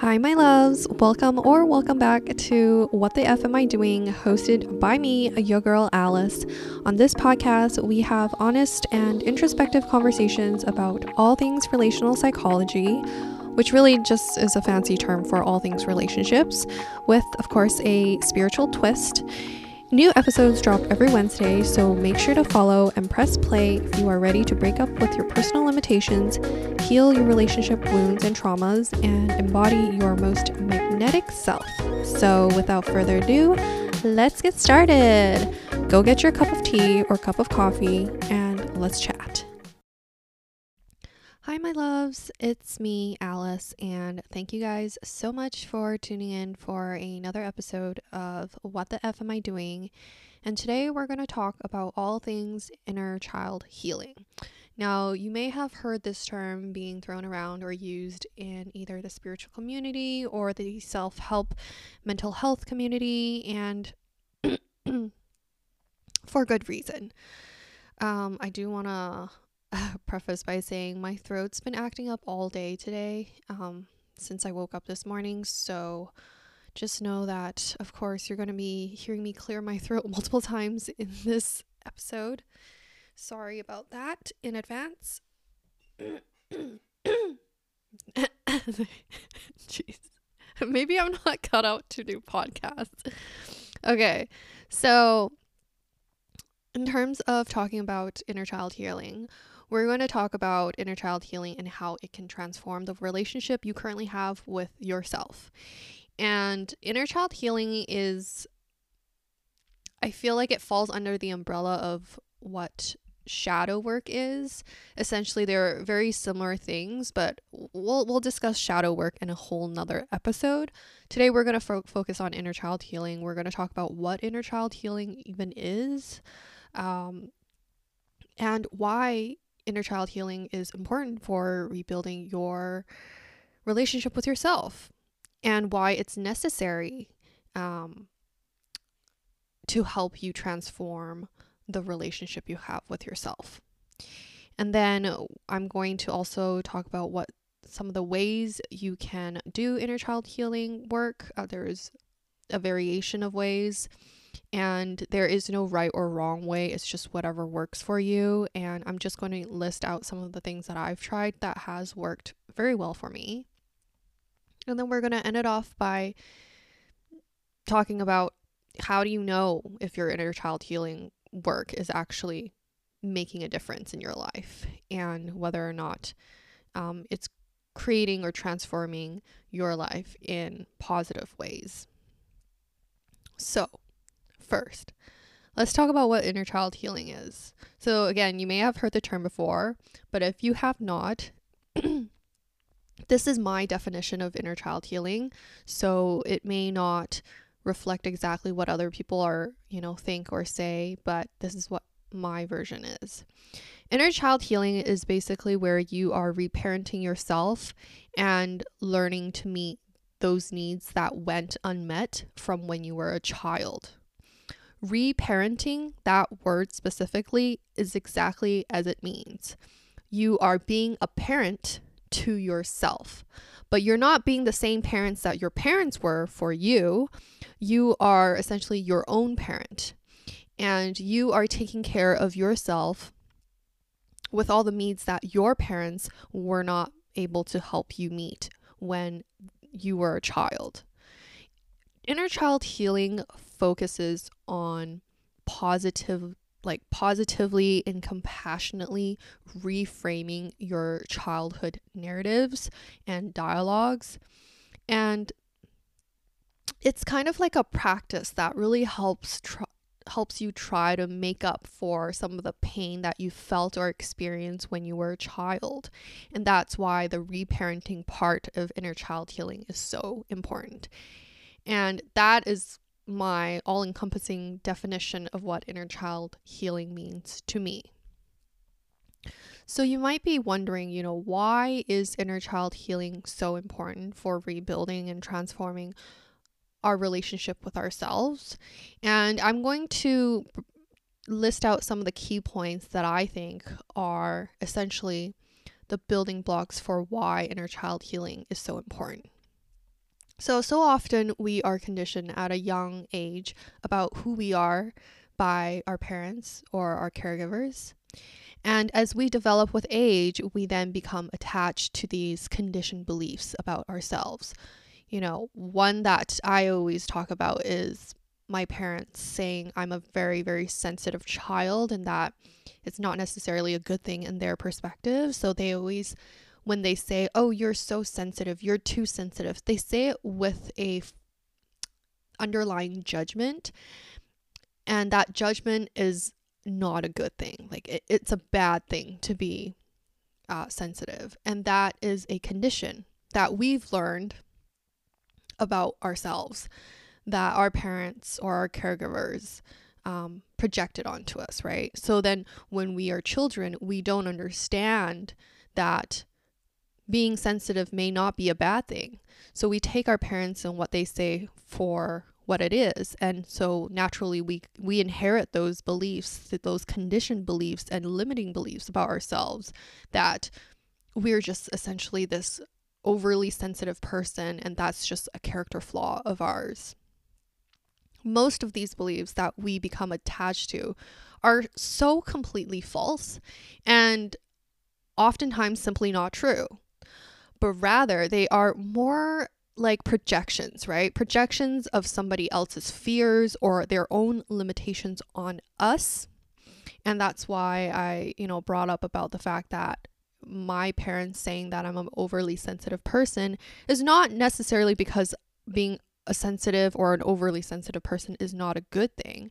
Hi, my loves. Welcome or welcome back to What the F Am I Doing, hosted by me, your girl Alice. On this podcast, we have honest and introspective conversations about all things relational psychology, which really just is a fancy term for all things relationships, with, of course, a spiritual twist. New episodes drop every Wednesday, so make sure to follow and press play if you are ready to break up with your personal limitations, heal your relationship wounds and traumas, and embody your most magnetic self. So, without further ado, let's get started. Go get your cup of tea or cup of coffee and let's chat. Hi, my loves. It's me, Alice, and thank you guys so much for tuning in for another episode of What the F Am I Doing? And today we're going to talk about all things inner child healing. Now, you may have heard this term being thrown around or used in either the spiritual community or the self help mental health community, and for good reason. Um, I do want to preface by saying my throat's been acting up all day today um, since I woke up this morning. So just know that, of course, you're going to be hearing me clear my throat multiple times in this episode. Sorry about that in advance. Jeez. Maybe I'm not cut out to do podcasts. Okay. So, in terms of talking about inner child healing, we're going to talk about inner child healing and how it can transform the relationship you currently have with yourself. And inner child healing is, I feel like it falls under the umbrella of what shadow work is. Essentially, they're very similar things, but we'll we'll discuss shadow work in a whole nother episode. Today, we're gonna fo- focus on inner child healing. We're gonna talk about what inner child healing even is, um, and why inner child healing is important for rebuilding your relationship with yourself and why it's necessary um, to help you transform the relationship you have with yourself. And then I'm going to also talk about what some of the ways you can do inner child healing work. Uh, there's a variation of ways and there is no right or wrong way. It's just whatever works for you. And i'm just going to list out some of the things that i've tried that has worked very well for me. And then we're going to end it off by talking about how do you know if your inner child healing work is actually making a difference in your life and whether or not um, it's creating or transforming your life in positive ways. So first, let's talk about what inner child healing is. So, again, you may have heard the term before, but if you have not, this is my definition of inner child healing. So, it may not reflect exactly what other people are, you know, think or say, but this is what my version is. Inner child healing is basically where you are reparenting yourself and learning to meet those needs that went unmet from when you were a child. Reparenting, that word specifically, is exactly as it means. You are being a parent to yourself, but you're not being the same parents that your parents were for you. You are essentially your own parent, and you are taking care of yourself with all the needs that your parents were not able to help you meet when you were a child. Inner child healing focuses on positive like positively and compassionately reframing your childhood narratives and dialogues and it's kind of like a practice that really helps tr- helps you try to make up for some of the pain that you felt or experienced when you were a child. And that's why the reparenting part of inner child healing is so important. And that is my all encompassing definition of what inner child healing means to me. So you might be wondering, you know, why is inner child healing so important for rebuilding and transforming our relationship with ourselves? And I'm going to list out some of the key points that I think are essentially the building blocks for why inner child healing is so important. So, so often we are conditioned at a young age about who we are by our parents or our caregivers. And as we develop with age, we then become attached to these conditioned beliefs about ourselves. You know, one that I always talk about is my parents saying I'm a very, very sensitive child and that it's not necessarily a good thing in their perspective. So they always, when they say, Oh, you're so sensitive, you're too sensitive, they say it with a f- underlying judgment. And that judgment is not a good thing. Like it, it's a bad thing to be uh, sensitive. And that is a condition that we've learned about ourselves that our parents or our caregivers um, projected onto us, right? So then when we are children, we don't understand that being sensitive may not be a bad thing. So we take our parents and what they say for what it is. And so naturally we we inherit those beliefs, those conditioned beliefs and limiting beliefs about ourselves that we're just essentially this overly sensitive person and that's just a character flaw of ours. Most of these beliefs that we become attached to are so completely false and oftentimes simply not true. But rather, they are more like projections, right? Projections of somebody else's fears or their own limitations on us. And that's why I, you know, brought up about the fact that my parents saying that I'm an overly sensitive person is not necessarily because being a sensitive or an overly sensitive person is not a good thing,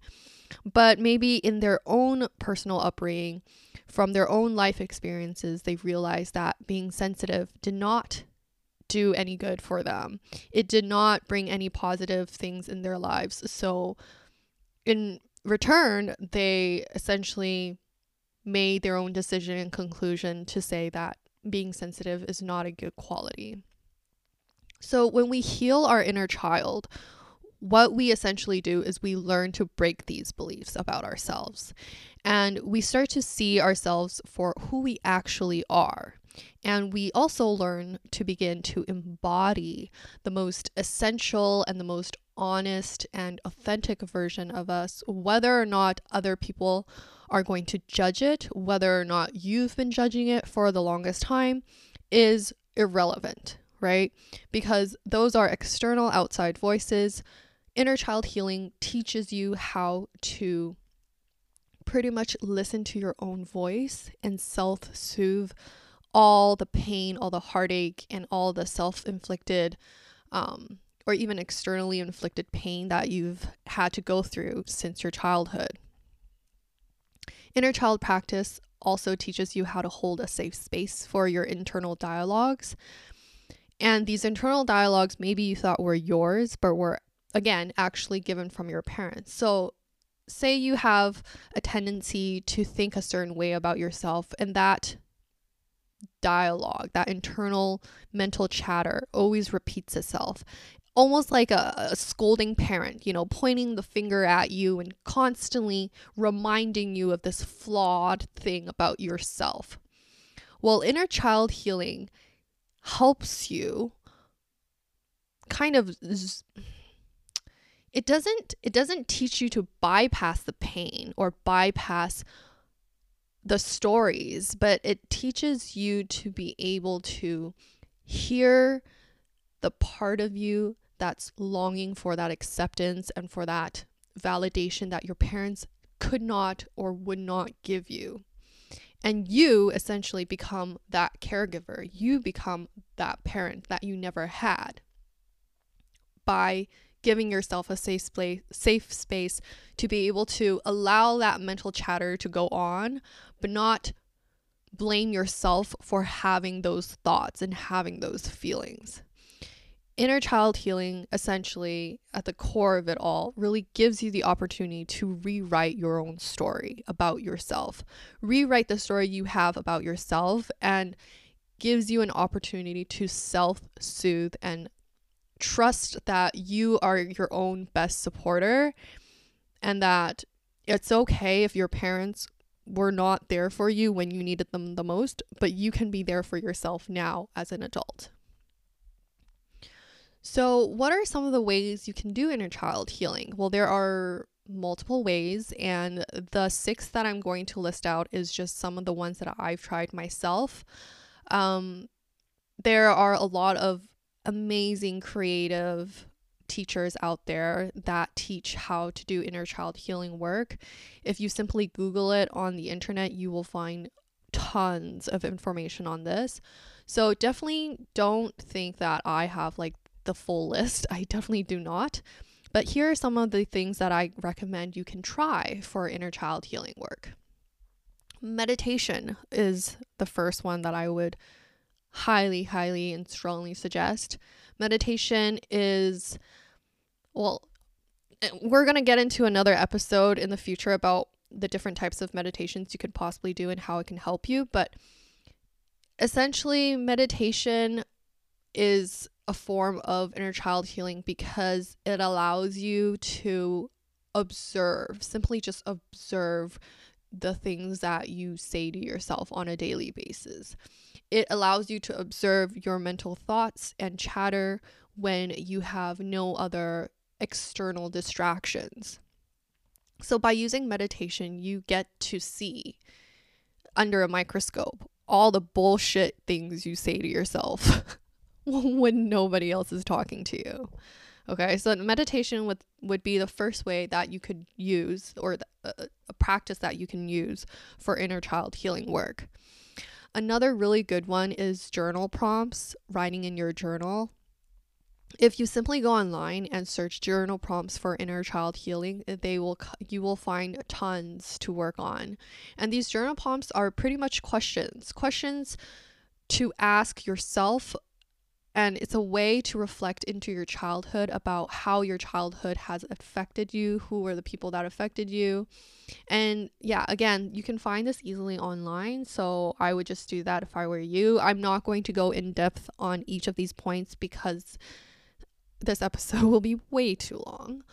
but maybe in their own personal upbringing, from their own life experiences, they've realized that being sensitive did not do any good for them. It did not bring any positive things in their lives. So, in return, they essentially made their own decision and conclusion to say that being sensitive is not a good quality. So, when we heal our inner child, what we essentially do is we learn to break these beliefs about ourselves and we start to see ourselves for who we actually are. And we also learn to begin to embody the most essential and the most honest and authentic version of us, whether or not other people are going to judge it, whether or not you've been judging it for the longest time, is irrelevant, right? Because those are external outside voices. Inner child healing teaches you how to pretty much listen to your own voice and self soothe all the pain, all the heartache, and all the self inflicted um, or even externally inflicted pain that you've had to go through since your childhood. Inner child practice also teaches you how to hold a safe space for your internal dialogues. And these internal dialogues, maybe you thought were yours, but were, again, actually given from your parents. So, say you have a tendency to think a certain way about yourself, and that dialogue, that internal mental chatter always repeats itself. Almost like a, a, scolding parent, you know, pointing the finger at you and constantly reminding you of this flawed thing about yourself. Well, inner child healing helps you kind of it doesn't it doesn't teach you to bypass the pain or bypass the stories, but it teaches you to be able to hear the part of you that's longing for that acceptance and for that validation that your parents could not or would not give you. And you essentially become that caregiver. You become that parent that you never had by giving yourself a safe space, safe space to be able to allow that mental chatter to go on, but not blame yourself for having those thoughts and having those feelings. Inner child healing, essentially, at the core of it all, really gives you the opportunity to rewrite your own story about yourself. Rewrite the story you have about yourself and gives you an opportunity to self soothe and trust that you are your own best supporter and that it's okay if your parents were not there for you when you needed them the most, but you can be there for yourself now as an adult. So, what are some of the ways you can do inner child healing? Well, there are multiple ways, and the six that I'm going to list out is just some of the ones that I've tried myself. Um, there are a lot of amazing creative teachers out there that teach how to do inner child healing work. If you simply Google it on the internet, you will find tons of information on this. So definitely don't think that I have like the full list. I definitely do not. But here are some of the things that I recommend you can try for inner child healing work. Meditation is the first one that I would highly, highly, and strongly suggest. Meditation is, well, eh, we're going to get into another episode in the future about the different types of meditations you could possibly do and how it can help you. But essentially, meditation is a form of inner child healing because it allows you to observe, simply just observe the things that you say to yourself on a daily basis. It allows you to observe your mental thoughts and chatter when you have no other external distractions. So, by using meditation, you get to see under a microscope all the bullshit things you say to yourself. when nobody else is talking to you. Okay, so meditation would would be the first way that you could use, or the, uh, a practice that you can use for inner child healing work. Another really good one is journal prompts, writing in your journal. If you simply go online and search journal prompts for inner child healing, eh, they will you will find tons to work on. And these journal prompts are pretty much questions. Questions to ask yourself and it's a way to reflect into your childhood about how your childhood has affected you, who were the people that affected you. And yeah, again, you can find this easily online. So I would just do that if I were you. I'm not going to go in depth on each of these points because this episode will be way too long.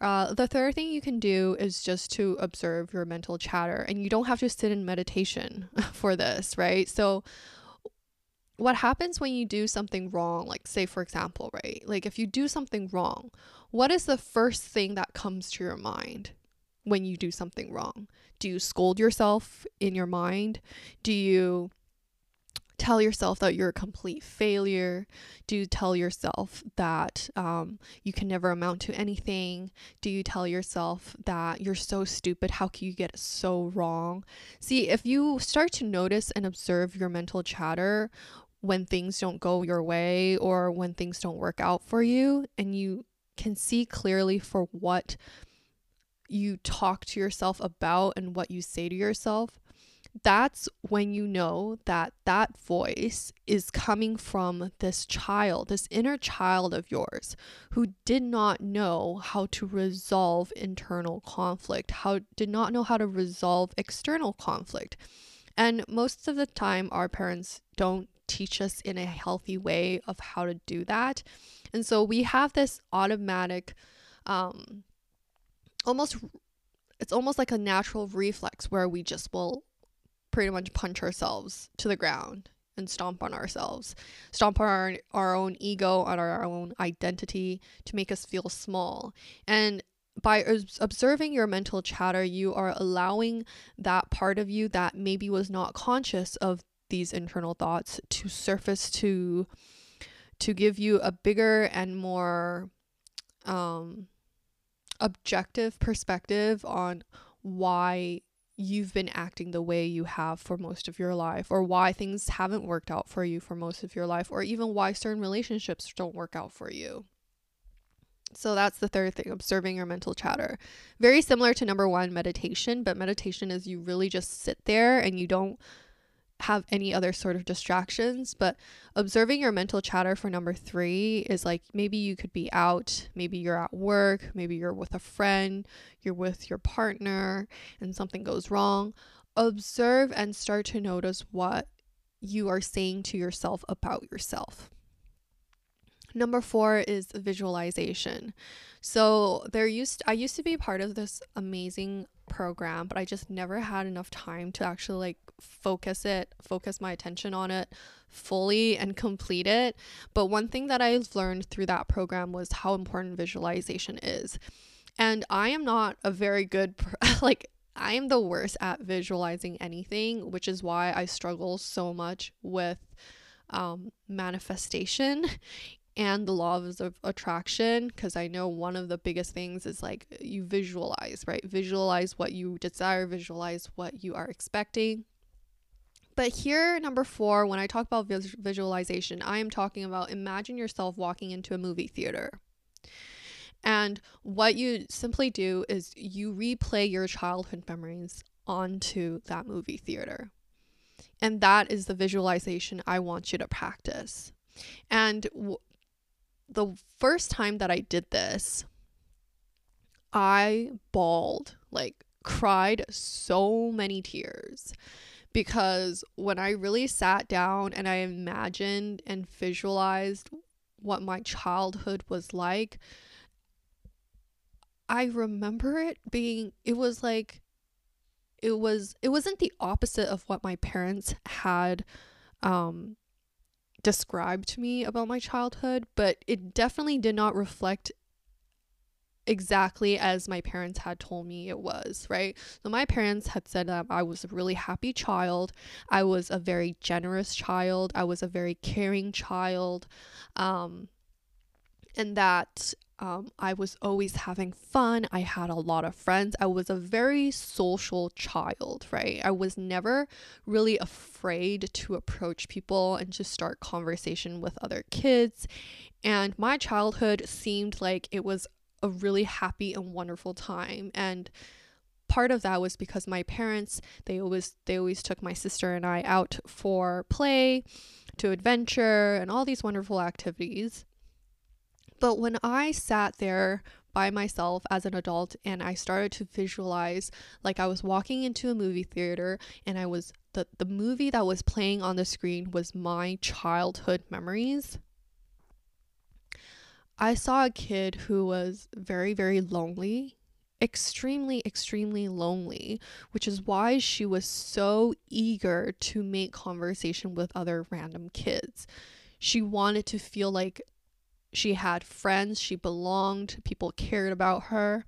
Uh, the third thing you can do is just to observe your mental chatter, and you don't have to sit in meditation for this, right? So, what happens when you do something wrong, like, say, for example, right? Like, if you do something wrong, what is the first thing that comes to your mind when you do something wrong? Do you scold yourself in your mind? Do you tell yourself that you're a complete failure? Do you tell yourself that um, you can never amount to anything? Do you tell yourself that you're so stupid? How can you get so wrong? See, if you start to notice and observe your mental chatter, when things don't go your way or when things don't work out for you and you can see clearly for what you talk to yourself about and what you say to yourself that's when you know that that voice is coming from this child, this inner child of yours who did not know how to resolve internal conflict, how did not know how to resolve external conflict. And most of the time our parents don't teach us in a healthy way of how to do that. And so we have this automatic, um, almost, it's almost like a natural reflex where we just will pretty much punch ourselves to the ground and stomp on ourselves, stomp on our, our own ego, on our own identity to make us feel small. And by observing your mental chatter, you are allowing that part of you that maybe was not conscious of these internal thoughts to surface to to give you a bigger and more um, objective perspective on why you've been acting the way you have for most of your life or why things haven't worked out for you for most of your life or even why certain relationships don't work out for you. So that's the third thing, observing your mental chatter. Very similar to number 1 meditation, but meditation is you really just sit there and you don't have any other sort of distractions. But observing your mental chatter for number three is like maybe you could be out, maybe you're at work, maybe you're with a friend, you're with your partner, and something goes wrong. Observe and start to notice what you are saying to yourself about yourself. Number four is visualization. So there used I used to be part of this amazing program, but I just never had enough time to actually like focus it, focus my attention on it fully and complete it. But one thing that I've learned through that program was how important visualization is. And I am not a very good like I am the worst at visualizing anything, which is why I struggle so much with um, manifestation and the laws of attraction because I know one of the biggest things is like you visualize, right? Visualize what you desire, visualize what you are expecting. But here, number four, when I talk about vis- visualization, I am talking about imagine yourself walking into a movie theater. And what you simply do is you replay your childhood memories onto that movie theater. And that is the visualization I want you to practice. And the first time that I did this, I bawled, like cried so many tears. Because when I really sat down and I imagined and visualized what my childhood was like, I remember it being, it was like, it was, it wasn't the opposite of what my parents had um, described to me about my childhood, but it definitely did not reflect exactly as my parents had told me it was, right? So my parents had said that I was a really happy child. I was a very generous child. I was a very caring child. Um, and that um, I was always having fun. I had a lot of friends. I was a very social child, right? I was never really afraid to approach people and to start conversation with other kids. And my childhood seemed like it was a really happy and wonderful time. And part of that was because my parents they always they always took my sister and I out for play, to adventure and all these wonderful activities. But when I sat there by myself as an adult and I started to visualize like I was walking into a movie theater and I was the the movie that was playing on the screen was my childhood memories. I saw a kid who was very very lonely, extremely extremely lonely, which is why she was so eager to make conversation with other random kids. She wanted to feel like she had friends, she belonged, people cared about her.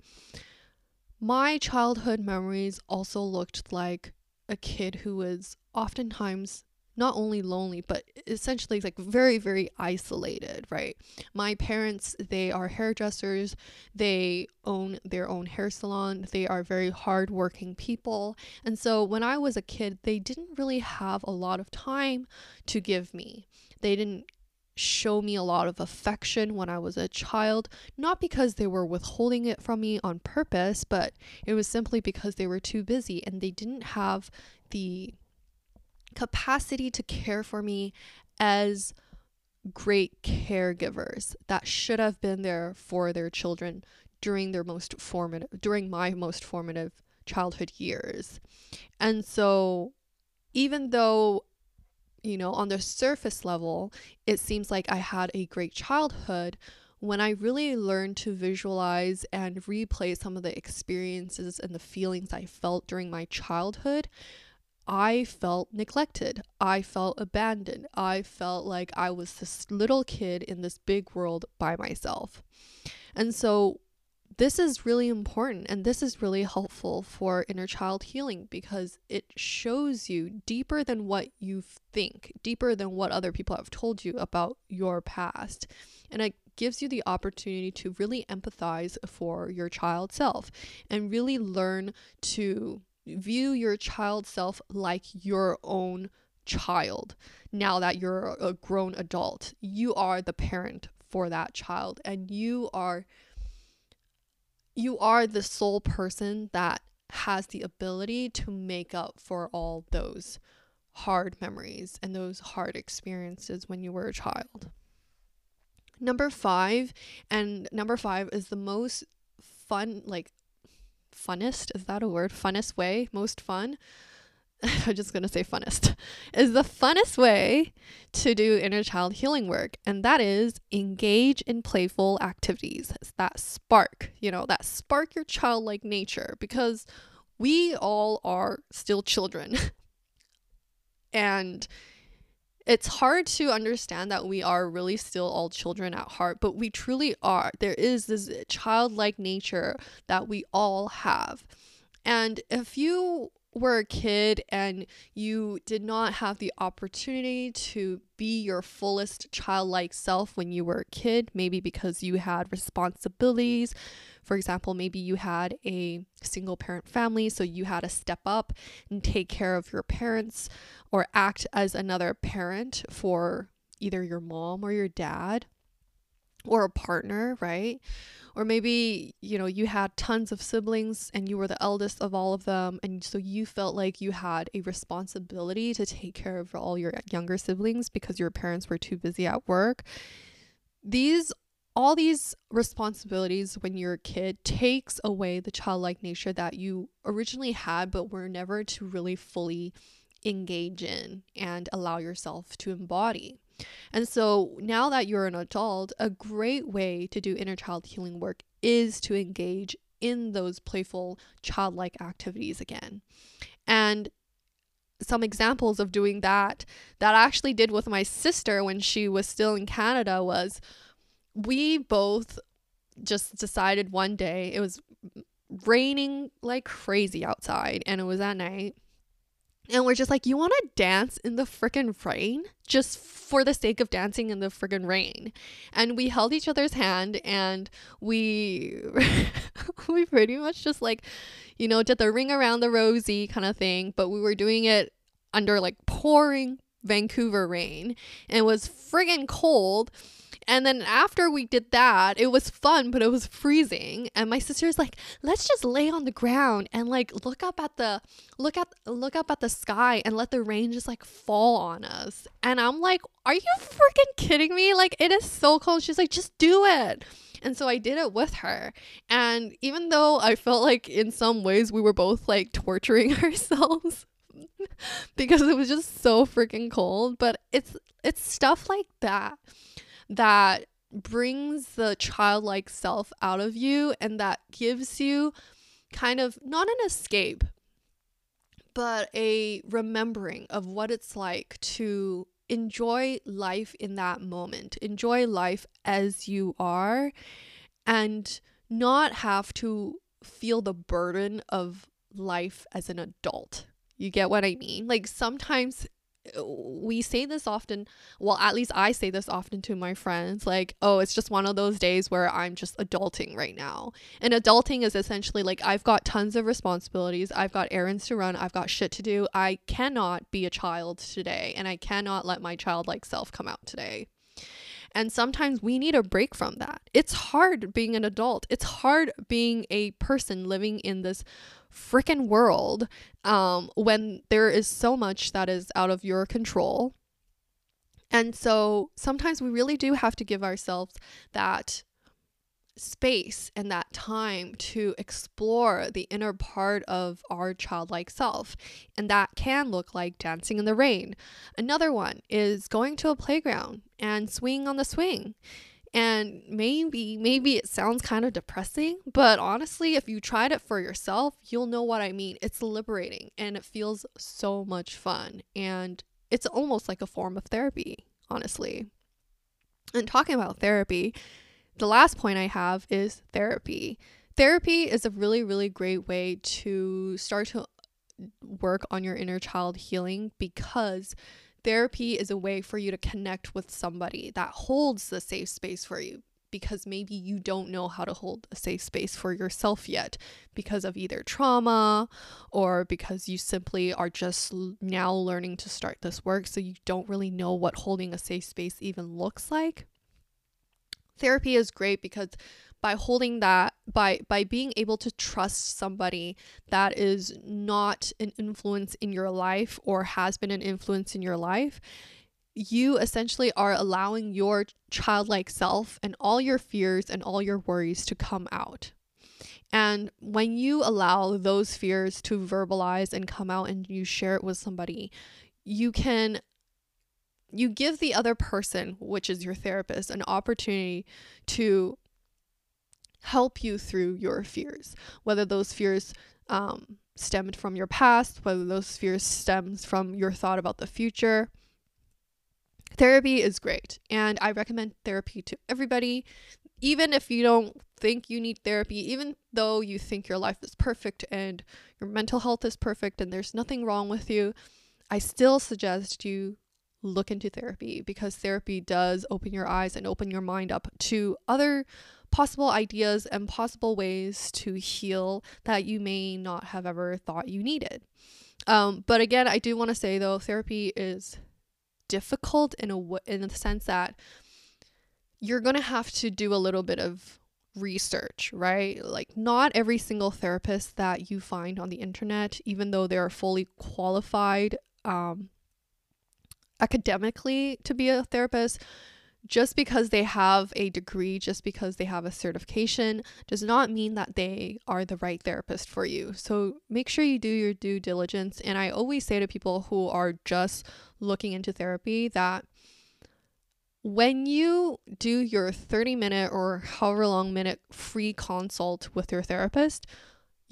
My childhood memories also looked like a kid who was oftentimes not only lonely but essentially like very very isolated right? My parents they are hairdressers. They own their own hair salon. They are very hardworking people. And so when i was a kid they didn't really have a lot of time to give me. They didn't show me a lot of affection when I was a child, not because they were withholding it from me on purpose, but it was simply because they were too busy and they didn't have the capacity to care for me as great caregivers that should have been there for their children during their most formative during my most formative childhood years. And so even though you know, on the surface level, it seems like I had a great childhood. When I really learned to visualize and replay some of the experiences and the feelings I felt during my childhood, I felt neglected. I felt abandoned. I felt like I was this little kid in this big world by myself. And so this is really important and this is really helpful for inner child healing because it shows you deeper than what you think, deeper than what other people have told you about your past. And it gives you the opportunity to really empathize for your child self and really learn to view your child self like your own child. Now that you're a grown adult, you are the parent for that child and you are you are the sole person that has the ability to make up for all those hard memories and those hard experiences when you were a child. Number five, and number five is the most fun, like funnest, is that a word? Funnest way, most fun. I'm just going to say funnest, is the funnest way to do inner child healing work. And that is engage in playful activities. That spark, you know, that spark your childlike nature because we all are still children. and it's hard to understand that we are really still all children at heart, but we truly are. There is this childlike nature that we all have. And if you were a kid and you did not have the opportunity to be your fullest childlike self when you were a kid, maybe because you had responsibilities. For example, maybe you had a single parent family, so you had to step up and take care of your parents or act as another parent for either your mom or your dad or a partner, right? Or maybe, you know, you had tons of siblings and you were the eldest of all of them. And so you felt like you had a responsibility to take care of all your younger siblings because your parents were too busy at work. These all these responsibilities when you're a kid takes away the childlike nature that you originally had but were never to really fully engage in and allow yourself to embody. And so now that you're an adult, a great way to do inner child healing work is to engage in those playful childlike activities again. And some examples of doing that that I actually did with my sister when she was still in Canada was we both just decided one day it was raining like crazy outside and it was at night and we're just like, you want to dance in the freaking rain just for the sake of dancing in the freaking rain. And we held each other's hand and we we pretty much just like, you know, did the ring around the rosy kind of thing, but we were doing it under like pouring Vancouver rain and it was friggin' cold and then after we did that, it was fun, but it was freezing. And my sister's like, "Let's just lay on the ground and like look up at the look at look up at the sky and let the rain just like fall on us." And I'm like, "Are you freaking kidding me? Like it is so cold." She's like, "Just do it." And so I did it with her. And even though I felt like in some ways we were both like torturing ourselves because it was just so freaking cold, but it's it's stuff like that that brings the childlike self out of you and that gives you kind of not an escape, but a remembering of what it's like to enjoy life in that moment, enjoy life as you are, and not have to feel the burden of life as an adult. You get what I mean? Like sometimes we say this often well at least i say this often to my friends like oh it's just one of those days where i'm just adulting right now. And adulting is essentially like i've got tons of responsibilities i've got errands to run i've got shit to do. I cannot be a child today and i cannot let my childlike self come out today and sometimes we need a break from that. It's hard being an adult. It's hard being a person living in this freaking world um, when there is so much that is out of your control. And so sometimes we really do have to give ourselves that space and that time to explore the inner part of our childlike self. And that can look like dancing in the rain. Another one is going to a playground and swinging on the swing. And maybe, maybe it sounds kind of depressing, but honestly, if you tried it for yourself, you'll know what I mean. It's liberating and it feels so much fun. And it's almost like a form of therapy, honestly. And talking about therapy, the last point I have is therapy. Therapy is a really, really great way to start to work on your inner child healing because Therapy is a way for you to connect with somebody that holds the safe space for you because maybe you don't know how to hold a safe space for yourself yet because of either trauma or because you simply are just now learning to start this work so you don't really know what holding a safe space even looks like. Therapy is great because by holding that by by being able to trust somebody that is not an influence in your life or has been an influence in your life you essentially are allowing your childlike self and all your fears and all your worries to come out. And when you allow those fears to verbalize and come out and you share it with somebody, you can you give the other person, which is your therapist, an opportunity to help you through your fears, whether those fears um, stemmed from your past, whether those fears stems from your thought about the future. Therapy is great, and I recommend therapy to everybody, even if you don't think you need therapy, even though you think your life is perfect and your mental health is perfect and there's nothing wrong with you. I still suggest you look into therapy because therapy does open your eyes and open your mind up to other possible ideas and possible ways to heal that you may not have ever thought you needed. Um, but again, I do want to say though, therapy is difficult in a w- in the sense that you're to have to do a little bit of research, right? Like, not every single therapist that you find on the internet, even though they're fully qualified um, academically to be a therapist, just because they have a degree, just because they have a certification, does not mean that they are the right therapist for you. So make sure you do your due diligence. And I always say to people who are just looking into therapy that when you do your 30 minute or however long minute free consult with your therapist,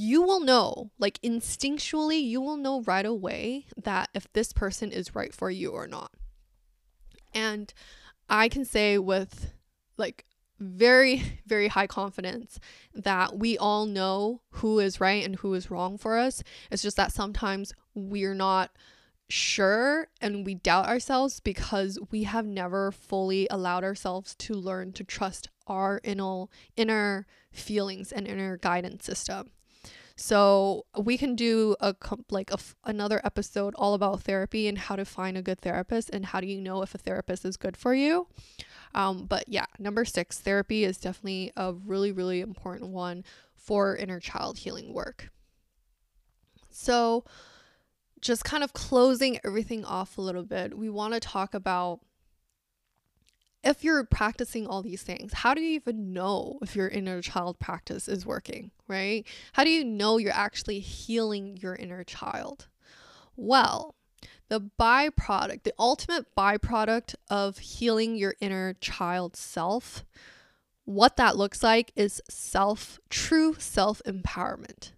you will know, like instinctually, you will know right away that if this person is right for you or not. And I can say with like very, very high confidence that we all know who is right and who is wrong for us. It's just that sometimes we're not sure and we doubt ourselves because we have never fully allowed ourselves to learn to trust our inner inner feelings and inner guidance system. So we can do a like a, another episode all about therapy and how to find a good therapist and how do you know if a therapist is good for you. Um, but yeah, number six, therapy is definitely a really really important one for inner child healing work. So just kind of closing everything off a little bit, we want to talk about if you're practicing all these things, how do you even know if your inner child practice is working, right? How do you know you're actually healing your inner child? Well, the byproduct, the ultimate byproduct of healing your inner child self, what that looks like is self, true self empowerment.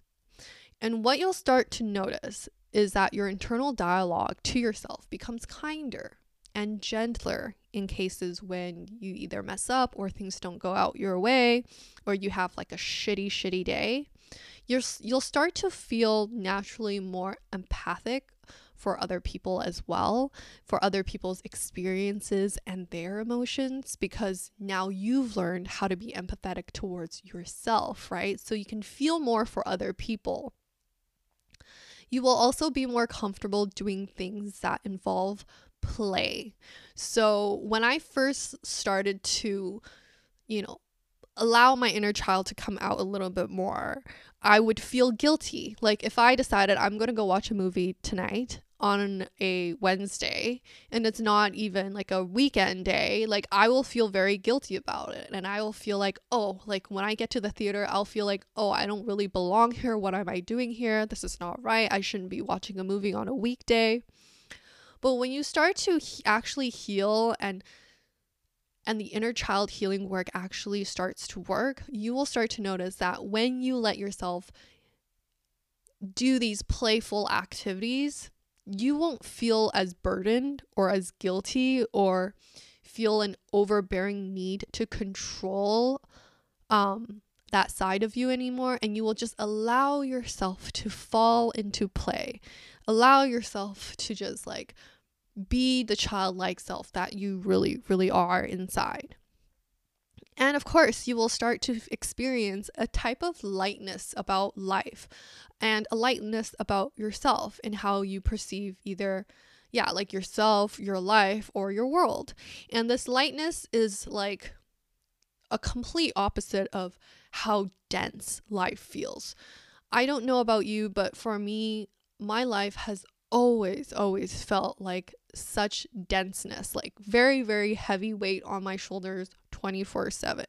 And what you'll start to notice is that your internal dialogue to yourself becomes kinder and gentler in cases when you either mess up or things don't go out your way or you have like a shitty shitty day you're you'll start to feel naturally more empathic for other people as well for other people's experiences and their emotions because now you've learned how to be empathetic towards yourself right? So you can feel more for other people. You will also be more comfortable doing things that involve play. So when I first started to, you know, allow my inner child to come out a little bit more, I would feel guilty. Like if I decided I'm going to go watch a movie tonight on a Wednesday and it's not even like a weekend day, like I will feel very guilty about it. And I will feel like, oh, like when I get to the theater, I'll feel like, oh, I don't really belong here. What am I doing here? This is not right. I shouldn't be watching a movie on a weekday. But when you start to he- actually heal and and the inner child healing work actually starts to work, you will start to notice that when you let yourself do these playful activities, you won't feel as burdened or as guilty or feel an overbearing need to control um, that side of you anymore. And you will just allow yourself to fall into play, allow yourself to just like be the childlike self that you really, really are inside. And of course, you will start to experience a type of lightness about life and a lightness about yourself and how you perceive either, yeah, like yourself, your life, or your world. And this lightness is like a complete opposite of how dense life feels. I don't know about you, but for me, my life has always, always felt like such denseness, like very, very heavy weight on my shoulders 24 7.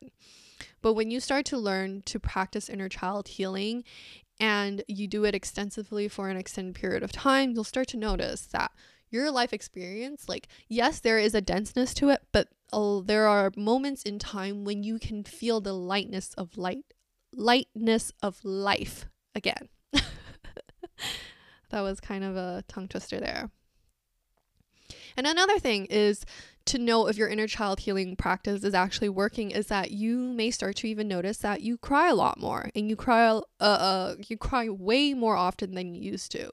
But when you start to learn to practice inner child healing and you do it extensively for an extended period of time, you'll start to notice that your life experience, like, yes, there is a denseness to it, but uh, there are moments in time when you can feel the lightness of light, lightness of life again. that was kind of a tongue twister there. And another thing is to know if your inner child healing practice is actually working is that you may start to even notice that you cry a lot more and you cry uh, uh you cry way more often than you used to.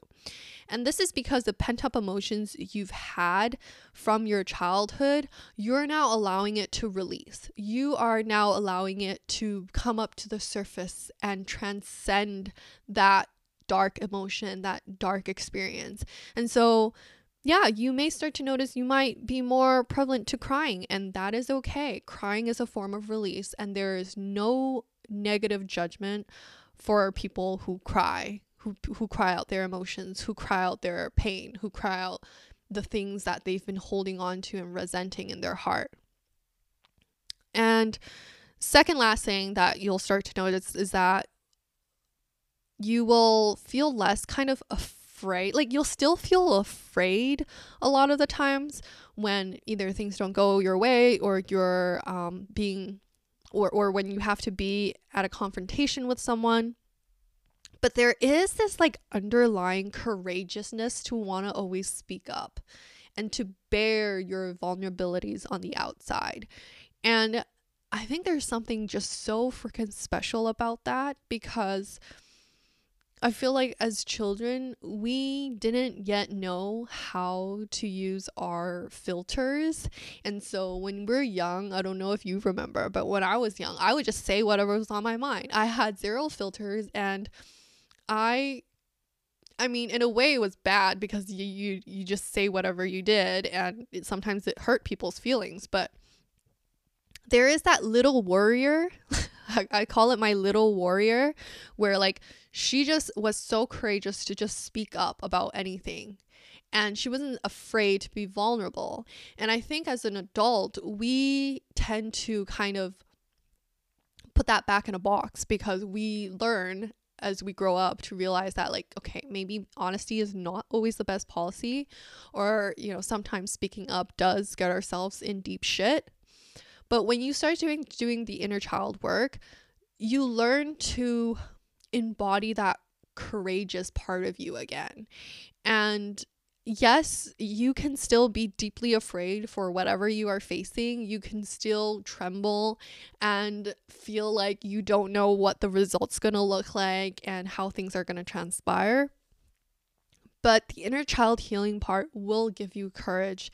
And this is because the pent up emotions you've had from your childhood, you're now allowing it to release. You are now allowing it to come up to the surface and transcend that dark emotion, that dark experience. And so yeah, you may start to notice you might be more prevalent to crying, and that is okay. Crying is a form of release, and there is no negative judgment for people who cry, who, who cry out their emotions, who cry out their pain, who cry out the things that they've been holding on to and resenting in their heart. And second last thing that you'll start to notice is that you will feel less kind of afraid. Like you'll still feel afraid a lot of the times when either things don't go your way or you're um, being, or, or when you have to be at a confrontation with someone. But there is this like underlying courageousness to want to always speak up and to bare your vulnerabilities on the outside. And I think there's something just so freaking special about that because I feel like as children, we didn't yet know how to use our filters. And so when we're young, I don't know if you remember, but when I was young, I would just say whatever was on my mind. I had zero filters and I I mean, in a way it was bad because you you, you just say whatever you did and it, sometimes it hurt people's feelings, but there is that little warrior I call it my little warrior, where like she just was so courageous to just speak up about anything. And she wasn't afraid to be vulnerable. And I think as an adult, we tend to kind of put that back in a box because we learn as we grow up to realize that like okay maybe honesty is not always the best policy or you know sometimes speaking up does get ourselves in deep shit but when you start doing doing the inner child work, you learn to embody that courageous part of you again. And yes, you can still be deeply afraid for whatever you are facing. You can still tremble and feel like you don't know what the result's going to look like and how things are going to transpire. But the inner child healing part will give you courage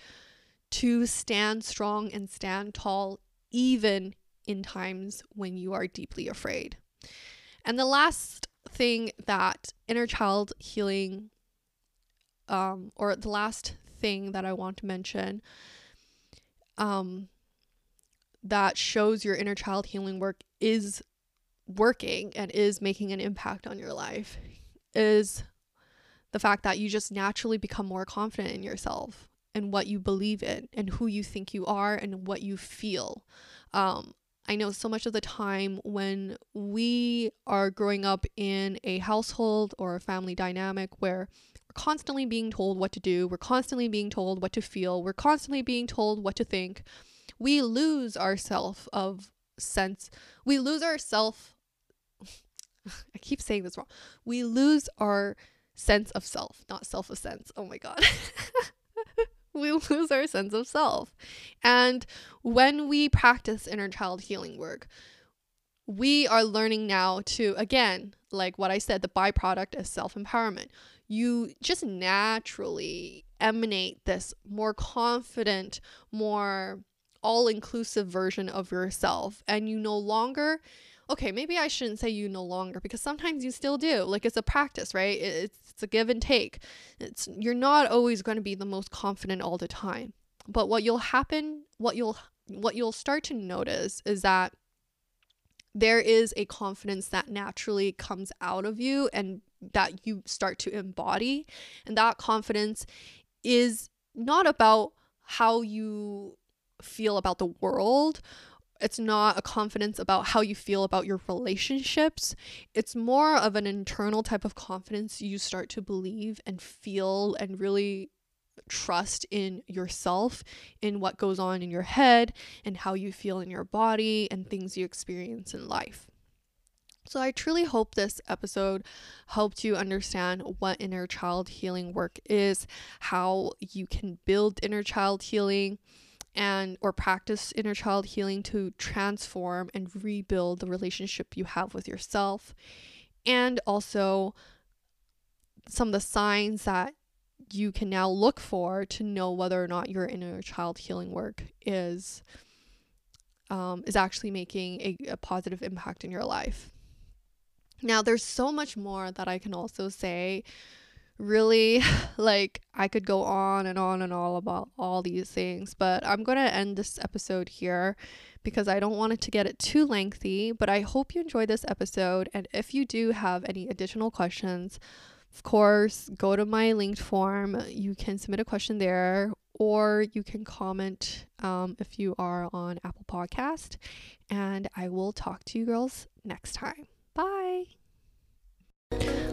to stand strong and stand tall even in times when you are deeply afraid. And the last thing that inner child healing, um, or the last thing that I want to mention, um, that shows your inner child healing work is working and is making an impact on your life is the fact that you just naturally become more confident in yourself and what you believe in and who you think you are and what you feel. Um, I know so much of the time when we are growing up in a household or a family dynamic where we're constantly being told what to do, we're constantly being told what to feel, we're constantly being told what to think, we lose our self of sense. We lose our self. I keep saying this wrong. We lose our sense of self, not self of sense. Oh my God. we lose our sense of self. And when we practice inner child healing work, we are learning now to, again, like what I said, the byproduct is self empowerment. You just naturally emanate this more confident, more all inclusive version of yourself. And you no longer okay, maybe I shouldn't say you no longer because sometimes you still do. Like it's a practice, right? It's, it's a give and take. It's you're not always going to be the most confident all the time. But what you'll happen, what you'll what you'll start to notice is that there is a confidence that naturally comes out of you and that you start to embody. And that confidence is not about how you feel about the world it's not a confidence about how you feel about your relationships. It's more of an internal type of confidence you start to believe and feel and really trust in yourself, in what goes on in your head, and how you feel in your body, and things you experience in life. So, I truly hope this episode helped you understand what inner child healing work is, how you can build inner child healing and or practice inner child healing to transform and rebuild the relationship you have with yourself and also some of the signs that you can now look for to know whether or not your inner child healing work is um, is actually making a, a positive impact in your life. Now, there's so much more that I can also say really like I could go on and on and all about all these things, but I'm going to end this episode here because I don't want it to get it too lengthy, but I hope you enjoyed this episode and if you do have any additional questions, of course, go to my linked form. You can submit a question there or you can comment um, if you are on Apple Podcast and I will talk to you girls next time. Bye.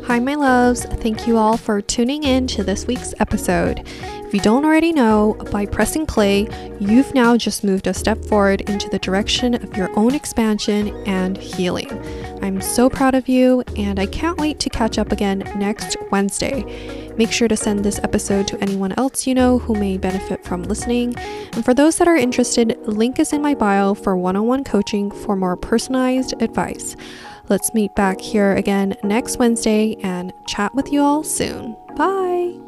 Hi, my loves. Thank you all for tuning in to this week's episode. If you don't already know, by pressing play, you've now just moved a step forward into the direction of your own expansion and healing. I'm so proud of you, and I can't wait to catch up again next Wednesday. Make sure to send this episode to anyone else you know who may benefit from listening. And for those that are interested, link is in my bio for one on one coaching for more personalized advice. Let's meet back here again next Wednesday and chat with you all soon. Bye.